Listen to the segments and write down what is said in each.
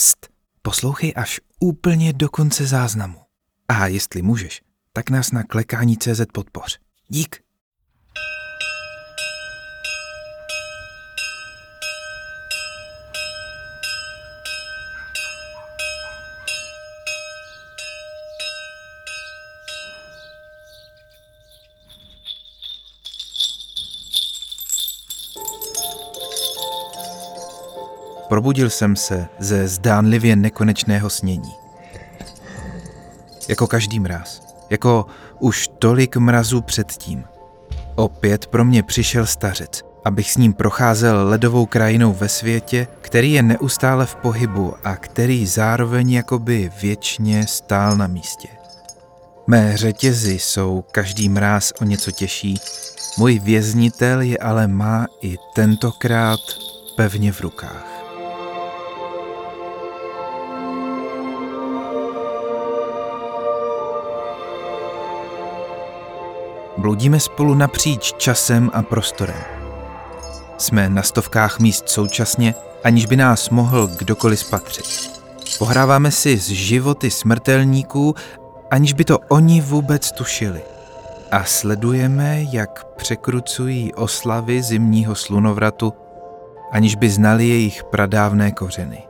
Pst, poslouchej až úplně do konce záznamu. A jestli můžeš, tak nás na klekání CZ podpoř. Dík. Probudil jsem se ze zdánlivě nekonečného snění. Jako každý mráz. Jako už tolik mrazů předtím. Opět pro mě přišel stařec, abych s ním procházel ledovou krajinou ve světě, který je neustále v pohybu a který zároveň jakoby věčně stál na místě. Mé řetězy jsou každý mráz o něco těžší, můj věznitel je ale má i tentokrát pevně v rukách. Bloudíme spolu napříč časem a prostorem. Jsme na stovkách míst současně, aniž by nás mohl kdokoliv spatřit. Pohráváme si z životy smrtelníků, aniž by to oni vůbec tušili. A sledujeme, jak překrucují oslavy zimního slunovratu, aniž by znali jejich pradávné kořeny.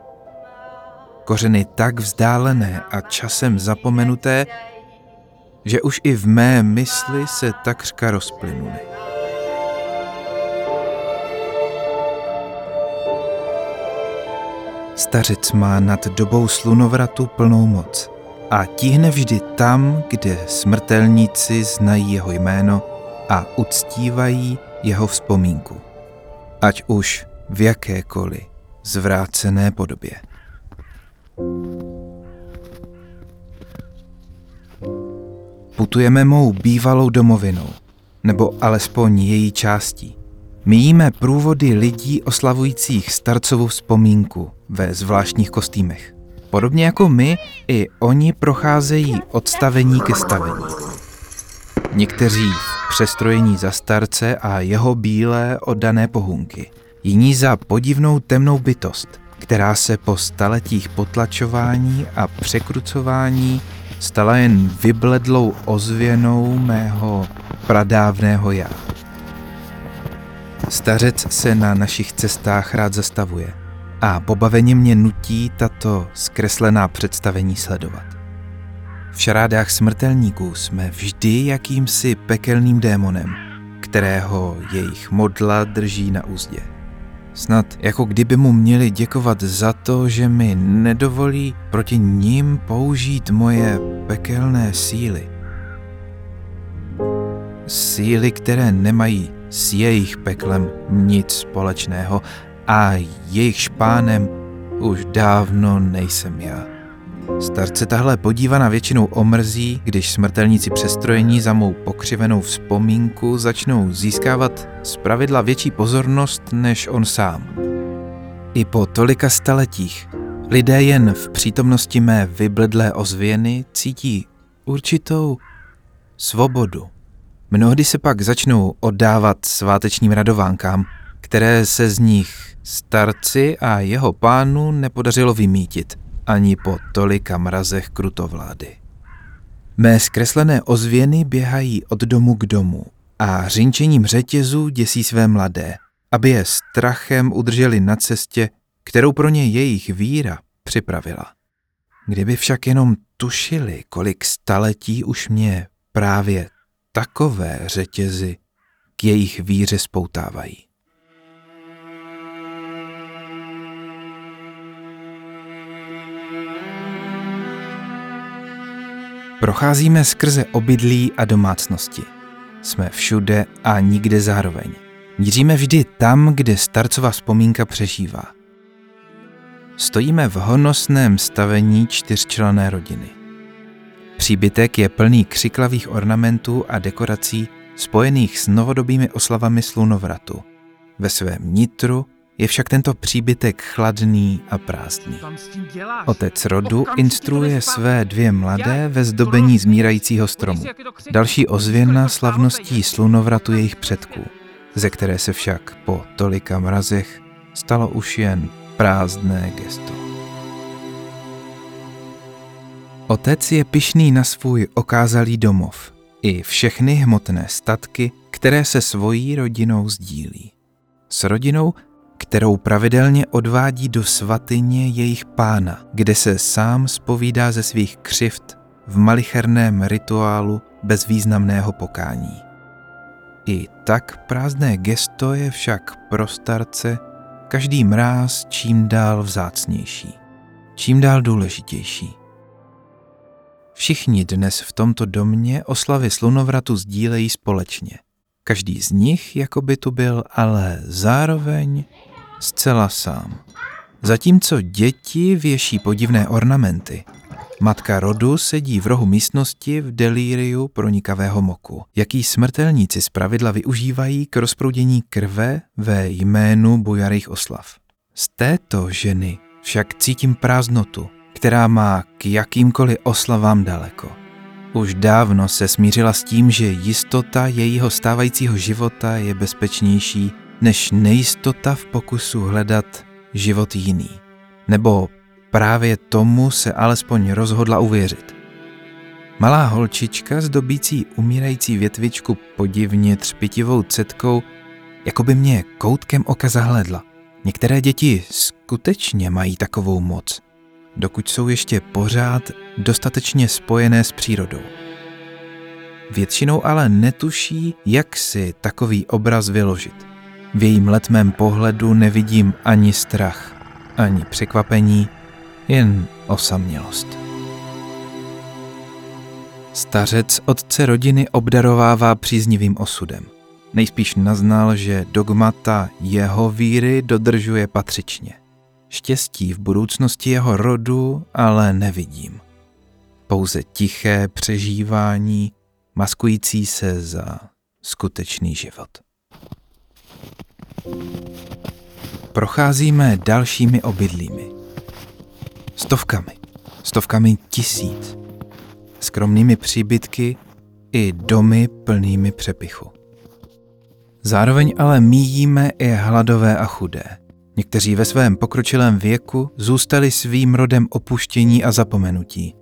Kořeny tak vzdálené a časem zapomenuté, že už i v mé mysli se takřka rozplynuly. Stařec má nad dobou slunovratu plnou moc a tíhne vždy tam, kde smrtelníci znají jeho jméno a uctívají jeho vzpomínku. Ať už v jakékoliv zvrácené podobě. Putujeme mou bývalou domovinou, nebo alespoň její částí. Míjíme průvody lidí oslavujících starcovou vzpomínku ve zvláštních kostýmech. Podobně jako my, i oni procházejí od stavení ke stavení. Někteří v přestrojení za starce a jeho bílé oddané pohunky. Jiní za podivnou temnou bytost, která se po staletích potlačování a překrucování stala jen vybledlou ozvěnou mého pradávného já. Stařec se na našich cestách rád zastavuje a pobaveně mě nutí tato zkreslená představení sledovat. V šarádách smrtelníků jsme vždy jakýmsi pekelným démonem, kterého jejich modla drží na úzdě. Snad jako kdyby mu měli děkovat za to, že mi nedovolí proti ním použít moje pekelné síly. Síly, které nemají s jejich peklem nic společného a jejich špánem už dávno nejsem já. Starce tahle podívaná většinou omrzí, když smrtelníci přestrojení za mou pokřivenou vzpomínku začnou získávat pravidla větší pozornost než on sám. I po tolika staletích lidé jen v přítomnosti mé vybledlé ozvěny cítí určitou svobodu. Mnohdy se pak začnou oddávat svátečním radovánkám, které se z nich starci a jeho pánu nepodařilo vymítit – ani po tolika mrazech krutovlády. Mé zkreslené ozvěny běhají od domu k domu a řinčením řetězů děsí své mladé, aby je strachem udrželi na cestě, kterou pro ně jejich víra připravila. Kdyby však jenom tušili, kolik staletí už mě právě takové řetězy k jejich víře spoutávají. Procházíme skrze obydlí a domácnosti. Jsme všude a nikde zároveň. Míříme vždy tam, kde starcová vzpomínka přežívá. Stojíme v honosném stavení čtyřčlené rodiny. Příbytek je plný křiklavých ornamentů a dekorací spojených s novodobými oslavami slunovratu. Ve svém nitru je však tento příbytek chladný a prázdný. Otec rodu instruuje své dvě mladé ve zdobení zmírajícího stromu. Další ozvěna slavností slunovratu jejich předků, ze které se však po tolika mrazech stalo už jen prázdné gesto. Otec je pyšný na svůj okázalý domov i všechny hmotné statky, které se svojí rodinou sdílí. S rodinou, kterou pravidelně odvádí do svatyně jejich pána, kde se sám spovídá ze svých křivt v malicherném rituálu bezvýznamného pokání. I tak prázdné gesto je však pro starce každý mráz čím dál vzácnější, čím dál důležitější. Všichni dnes v tomto domě oslavy slunovratu sdílejí společně. Každý z nich jako by tu byl, ale zároveň zcela sám. Zatímco děti věší podivné ornamenty, matka rodu sedí v rohu místnosti v delíriu pronikavého moku, jaký smrtelníci zpravidla využívají k rozproudění krve ve jménu bojarých oslav. Z této ženy však cítím prázdnotu, která má k jakýmkoliv oslavám daleko. Už dávno se smířila s tím, že jistota jejího stávajícího života je bezpečnější než nejistota v pokusu hledat život jiný. Nebo právě tomu se alespoň rozhodla uvěřit. Malá holčička zdobící umírající větvičku podivně třpitivou cetkou, jako by mě koutkem oka zahledla. Některé děti skutečně mají takovou moc – dokud jsou ještě pořád dostatečně spojené s přírodou. Většinou ale netuší, jak si takový obraz vyložit. V jejím letmém pohledu nevidím ani strach, ani překvapení, jen osamělost. Stařec otce rodiny obdarovává příznivým osudem. Nejspíš naznal, že dogmata jeho víry dodržuje patřičně. Štěstí v budoucnosti jeho rodu ale nevidím. Pouze tiché přežívání, maskující se za skutečný život. Procházíme dalšími obydlími. Stovkami, stovkami tisíc. Skromnými příbytky i domy plnými přepichu. Zároveň ale míjíme i hladové a chudé – Někteří ve svém pokročilém věku zůstali svým rodem opuštění a zapomenutí.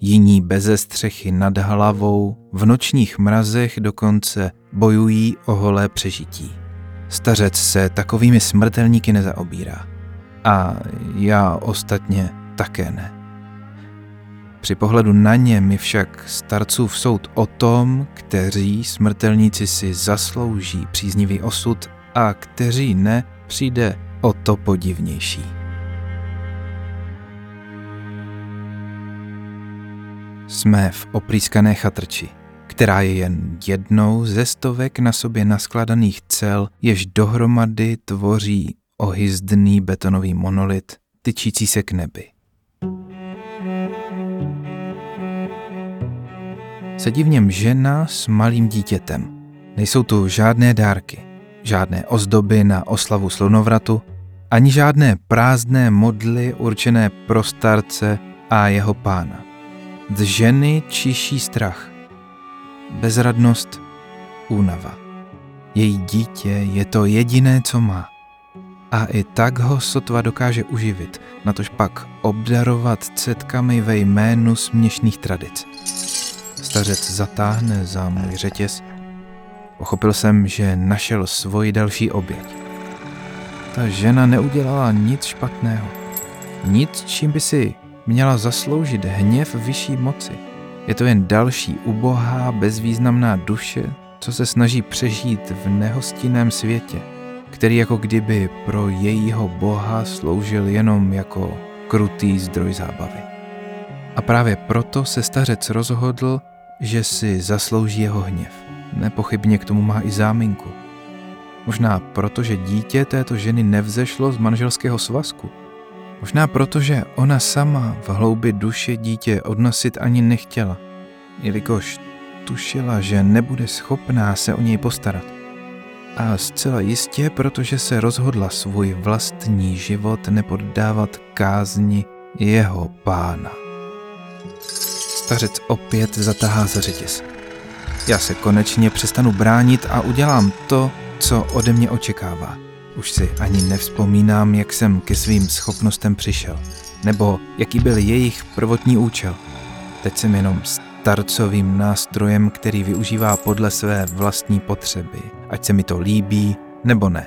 Jiní beze střechy nad hlavou, v nočních mrazech dokonce bojují o holé přežití. Stařec se takovými smrtelníky nezaobírá. A já ostatně také ne. Při pohledu na ně mi však starcův soud o tom, kteří smrtelníci si zaslouží příznivý osud a kteří ne, přijde o to podivnější. Jsme v oprýskané chatrči, která je jen jednou ze stovek na sobě naskladaných cel, jež dohromady tvoří ohyzdný betonový monolit, tyčící se k nebi. Sedí v něm žena s malým dítětem. Nejsou tu žádné dárky, žádné ozdoby na oslavu slunovratu, ani žádné prázdné modly určené pro starce a jeho pána. Z ženy čiší strach, bezradnost, únava. Její dítě je to jediné, co má. A i tak ho sotva dokáže uživit, natož pak obdarovat cetkami ve jménu směšných tradic. Stařec zatáhne za můj řetěz. Pochopil jsem, že našel svoji další oběť. Ta žena neudělala nic špatného. Nic, čím by si měla zasloužit hněv vyšší moci. Je to jen další ubohá, bezvýznamná duše, co se snaží přežít v nehostinném světě, který jako kdyby pro jejího boha sloužil jenom jako krutý zdroj zábavy. A právě proto se stařec rozhodl, že si zaslouží jeho hněv. Nepochybně k tomu má i záminku – Možná proto, že dítě této ženy nevzešlo z manželského svazku. Možná proto, že ona sama v hloubi duše dítě odnosit ani nechtěla, jelikož tušila, že nebude schopná se o něj postarat. A zcela jistě, protože se rozhodla svůj vlastní život nepoddávat kázni jeho pána. Stařec opět zatahá za řetěz. Já se konečně přestanu bránit a udělám to, co ode mě očekává. Už si ani nevzpomínám, jak jsem ke svým schopnostem přišel, nebo jaký byl jejich prvotní účel. Teď jsem jenom starcovým nástrojem, který využívá podle své vlastní potřeby, ať se mi to líbí nebo ne.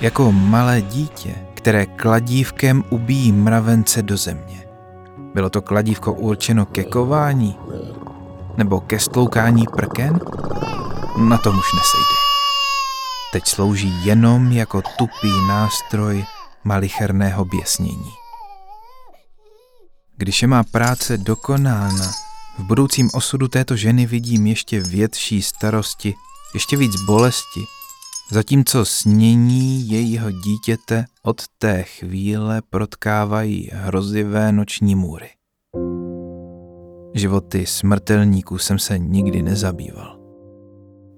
Jako malé dítě, které kladívkem ubíjí mravence do země. Bylo to kladívko určeno ke kování? Nebo ke stloukání prken? Na tom už nesejde. Teď slouží jenom jako tupý nástroj malicherného běsnění. Když je má práce dokonána, v budoucím osudu této ženy vidím ještě větší starosti, ještě víc bolesti, zatímco snění jejího dítěte od té chvíle protkávají hrozivé noční můry. Životy smrtelníků jsem se nikdy nezabýval.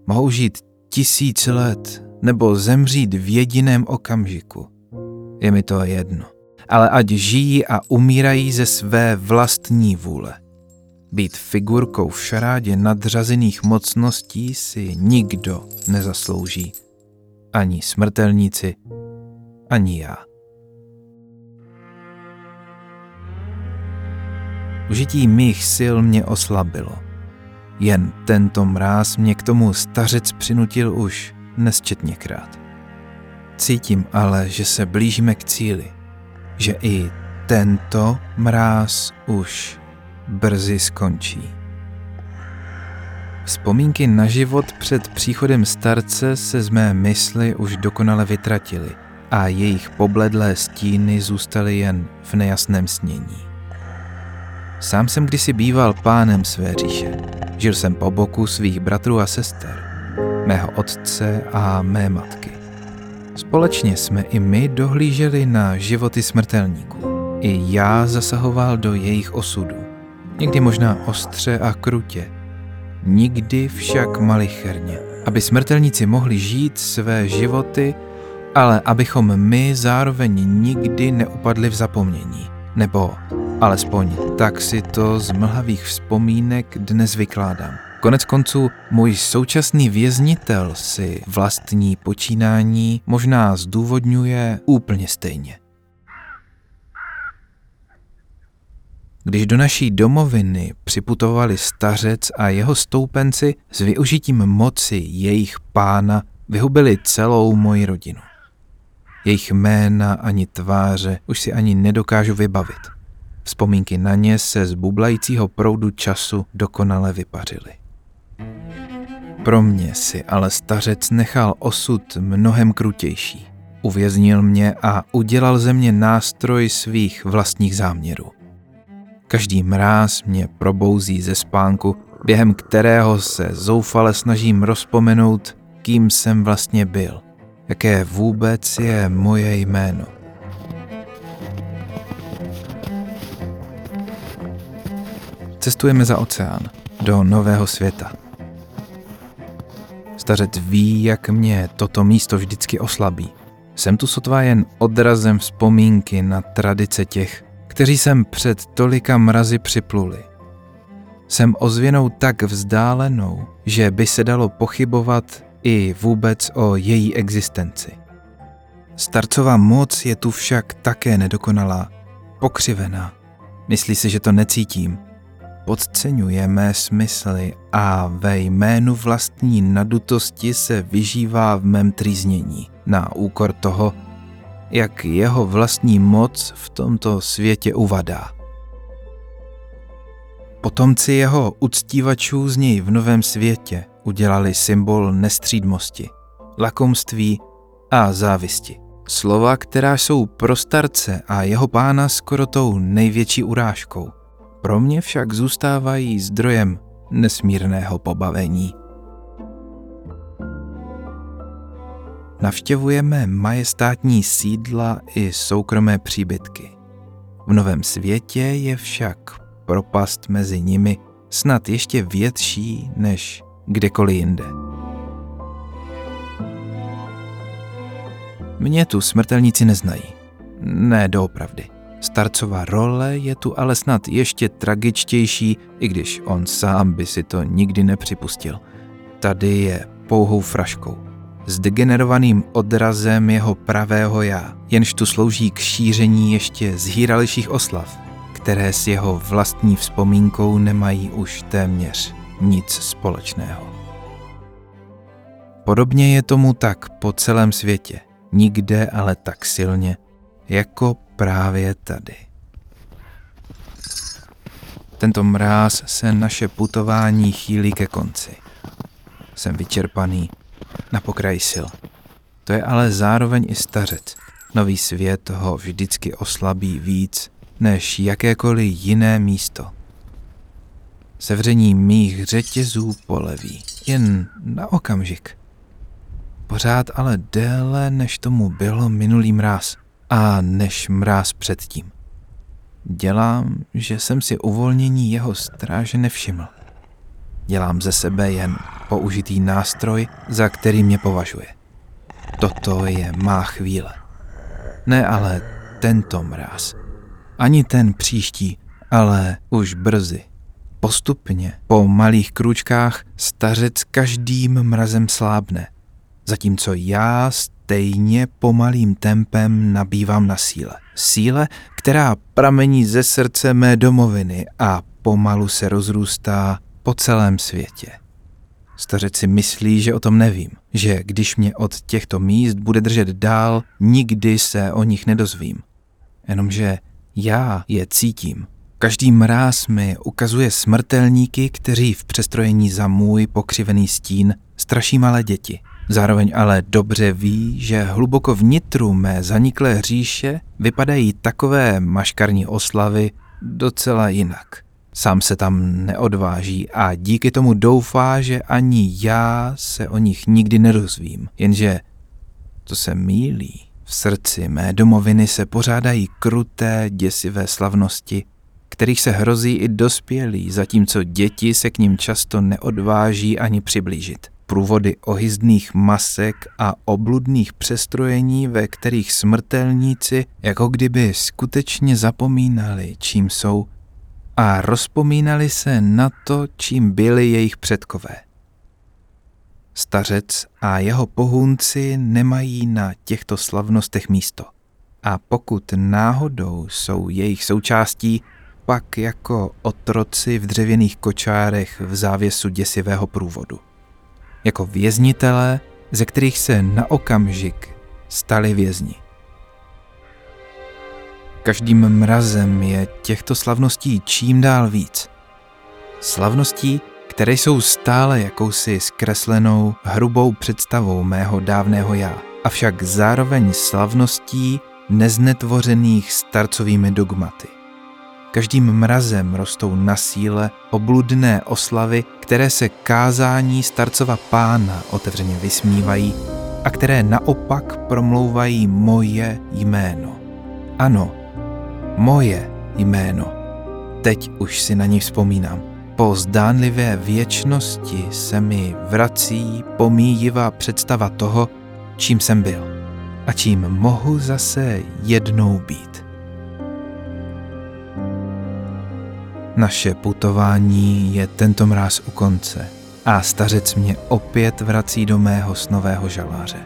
Mohou žít tisíc let nebo zemřít v jediném okamžiku. Je mi to jedno. Ale ať žijí a umírají ze své vlastní vůle. Být figurkou v šarádě nadřazených mocností si nikdo nezaslouží. Ani smrtelníci, ani já. Užití mých sil mě oslabilo. Jen tento mráz mě k tomu stařec přinutil už nesčetněkrát. Cítím ale, že se blížíme k cíli, že i tento mráz už brzy skončí. Vzpomínky na život před příchodem starce se z mé mysli už dokonale vytratily a jejich pobledlé stíny zůstaly jen v nejasném snění. Sám jsem kdysi býval pánem své říše. Žil jsem po boku svých bratrů a sester, mého otce a mé matky. Společně jsme i my dohlíželi na životy smrtelníků. I já zasahoval do jejich osudů. Někdy možná ostře a krutě. Nikdy však malicherně. Aby smrtelníci mohli žít své životy, ale abychom my zároveň nikdy neupadli v zapomnění. Nebo alespoň tak si to z mlhavých vzpomínek dnes vykládám. Konec konců můj současný věznitel si vlastní počínání možná zdůvodňuje úplně stejně. Když do naší domoviny připutovali stařec a jeho stoupenci s využitím moci jejich pána vyhubili celou moji rodinu. Jejich jména ani tváře už si ani nedokážu vybavit. Vzpomínky na ně se z bublajícího proudu času dokonale vypařily. Pro mě si ale stařec nechal osud mnohem krutější. Uvěznil mě a udělal ze mě nástroj svých vlastních záměrů. Každý mráz mě probouzí ze spánku, během kterého se zoufale snažím rozpomenout, kým jsem vlastně byl, jaké vůbec je moje jméno. Cestujeme za oceán, do nového světa. Stařec ví, jak mě toto místo vždycky oslabí. Jsem tu sotva jen odrazem vzpomínky na tradice těch, kteří sem před tolika mrazy připluli. Jsem ozvěnou tak vzdálenou, že by se dalo pochybovat i vůbec o její existenci. Starcová moc je tu však také nedokonalá, pokřivená. Myslí si, že to necítím, podceňuje mé smysly a ve jménu vlastní nadutosti se vyžívá v mém trýznění na úkor toho, jak jeho vlastní moc v tomto světě uvadá. Potomci jeho uctívačů z něj v novém světě udělali symbol nestřídmosti, lakomství a závisti. Slova, která jsou pro starce a jeho pána skoro tou největší urážkou. Pro mě však zůstávají zdrojem nesmírného pobavení. Navštěvujeme majestátní sídla i soukromé příbytky. V novém světě je však propast mezi nimi snad ještě větší než kdekoliv jinde. Mě tu smrtelníci neznají. Ne doopravdy. Starcová role je tu ale snad ještě tragičtější, i když on sám by si to nikdy nepřipustil. Tady je pouhou fraškou, s degenerovaným odrazem jeho pravého já, jenž tu slouží k šíření ještě zhýralejších oslav, které s jeho vlastní vzpomínkou nemají už téměř nic společného. Podobně je tomu tak po celém světě, nikde ale tak silně, jako právě tady. Tento mráz se naše putování chýlí ke konci. Jsem vyčerpaný, na pokraji sil. To je ale zároveň i stařec. Nový svět ho vždycky oslabí víc než jakékoliv jiné místo. Sevření mých řetězů poleví, jen na okamžik. Pořád ale déle, než tomu bylo minulý mráz a než mráz předtím. Dělám, že jsem si uvolnění jeho stráže nevšiml. Dělám ze sebe jen použitý nástroj, za který mě považuje. Toto je má chvíle. Ne ale tento mráz. Ani ten příští, ale už brzy. Postupně, po malých kručkách, stařec každým mrazem slábne, zatímco já stejně pomalým tempem nabývám na síle. Síle, která pramení ze srdce mé domoviny a pomalu se rozrůstá po celém světě. Stařec si myslí, že o tom nevím, že když mě od těchto míst bude držet dál, nikdy se o nich nedozvím. Jenomže já je cítím. Každý mráz mi ukazuje smrtelníky, kteří v přestrojení za můj pokřivený stín straší malé děti. Zároveň ale dobře ví, že hluboko vnitru mé zaniklé říše vypadají takové maškarní oslavy docela jinak. Sám se tam neodváží a díky tomu doufá, že ani já se o nich nikdy nerozvím. Jenže to se mílí. V srdci mé domoviny se pořádají kruté, děsivé slavnosti, kterých se hrozí i dospělí, zatímco děti se k ním často neodváží ani přiblížit. Průvody ohyzdných masek a obludných přestrojení, ve kterých smrtelníci jako kdyby skutečně zapomínali, čím jsou a rozpomínali se na to, čím byli jejich předkové. Stařec a jeho pohůnci nemají na těchto slavnostech místo. A pokud náhodou jsou jejich součástí, pak jako otroci v dřevěných kočárech v závěsu děsivého průvodu. Jako věznitelé, ze kterých se na okamžik stali vězni. Každým mrazem je těchto slavností čím dál víc. Slavností, které jsou stále jakousi zkreslenou, hrubou představou mého dávného já, avšak zároveň slavností neznetvořených starcovými dogmaty. Každým mrazem rostou na síle obludné oslavy, které se kázání starcova pána otevřeně vysmívají a které naopak promlouvají moje jméno. Ano, moje jméno. Teď už si na ní vzpomínám. Po zdánlivé věčnosti se mi vrací pomíjivá představa toho, čím jsem byl a čím mohu zase jednou být. Naše putování je tento mráz u konce a stařec mě opět vrací do mého snového žaláře.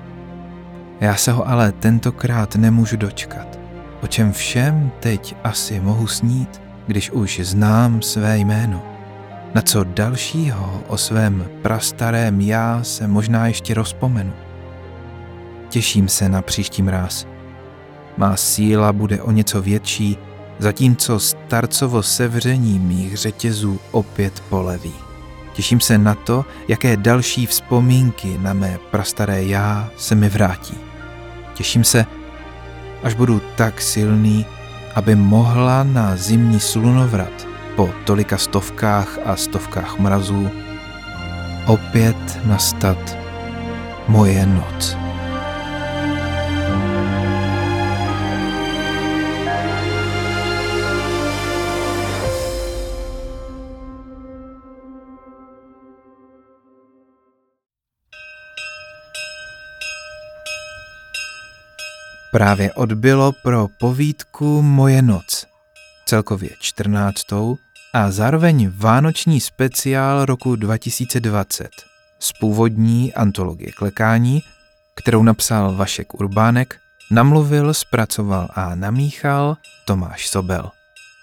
Já se ho ale tentokrát nemůžu dočkat. O čem všem teď asi mohu snít, když už znám své jméno? Na co dalšího o svém prastarém já se možná ještě rozpomenu? Těším se na příští mráz. Má síla bude o něco větší, zatímco starcovo sevření mých řetězů opět poleví. Těším se na to, jaké další vzpomínky na mé prastaré já se mi vrátí. Těším se, až budu tak silný, aby mohla na zimní slunovrat po tolika stovkách a stovkách mrazů opět nastat moje noc. Právě odbylo pro povídku Moje noc, celkově 14. a zároveň vánoční speciál roku 2020 z původní antologie klekání, kterou napsal Vašek Urbánek, namluvil, zpracoval a namíchal Tomáš Sobel.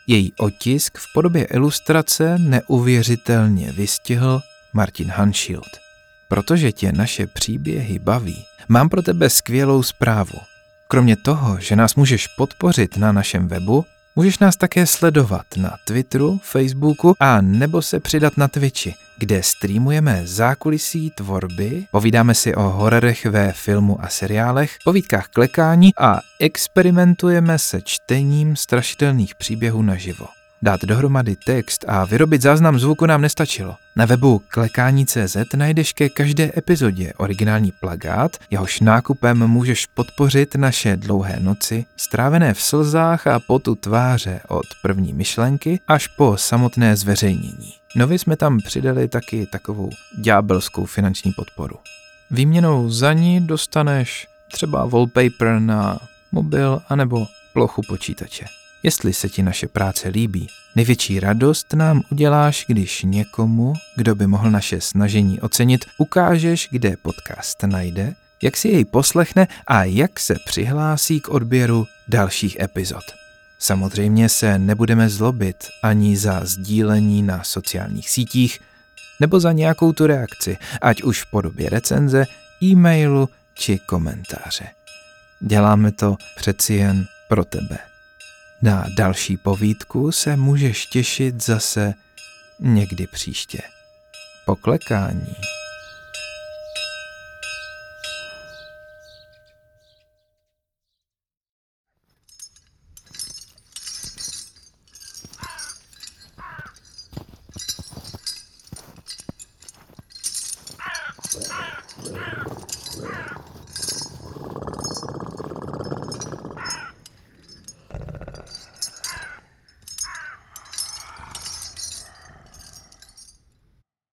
Její otisk v podobě ilustrace neuvěřitelně vystihl Martin Hanschild. Protože tě naše příběhy baví, mám pro tebe skvělou zprávu. Kromě toho, že nás můžeš podpořit na našem webu, můžeš nás také sledovat na Twitteru, Facebooku a nebo se přidat na Twitchi, kde streamujeme zákulisí tvorby, povídáme si o hororech ve filmu a seriálech, povídkách klekání a experimentujeme se čtením strašidelných příběhů naživo. Dát dohromady text a vyrobit záznam zvuku nám nestačilo. Na webu klekání.cz najdeš ke každé epizodě originální plagát, jehož nákupem můžeš podpořit naše dlouhé noci, strávené v slzách a potu tváře od první myšlenky až po samotné zveřejnění. Nově jsme tam přidali taky takovou ďábelskou finanční podporu. Výměnou za ní dostaneš třeba wallpaper na mobil anebo plochu počítače. Jestli se ti naše práce líbí, největší radost nám uděláš, když někomu, kdo by mohl naše snažení ocenit, ukážeš, kde podcast najde, jak si jej poslechne a jak se přihlásí k odběru dalších epizod. Samozřejmě se nebudeme zlobit ani za sdílení na sociálních sítích nebo za nějakou tu reakci, ať už v podobě recenze, e-mailu či komentáře. Děláme to přeci jen pro tebe. Na další povídku se můžeš těšit zase někdy příště. Poklekání.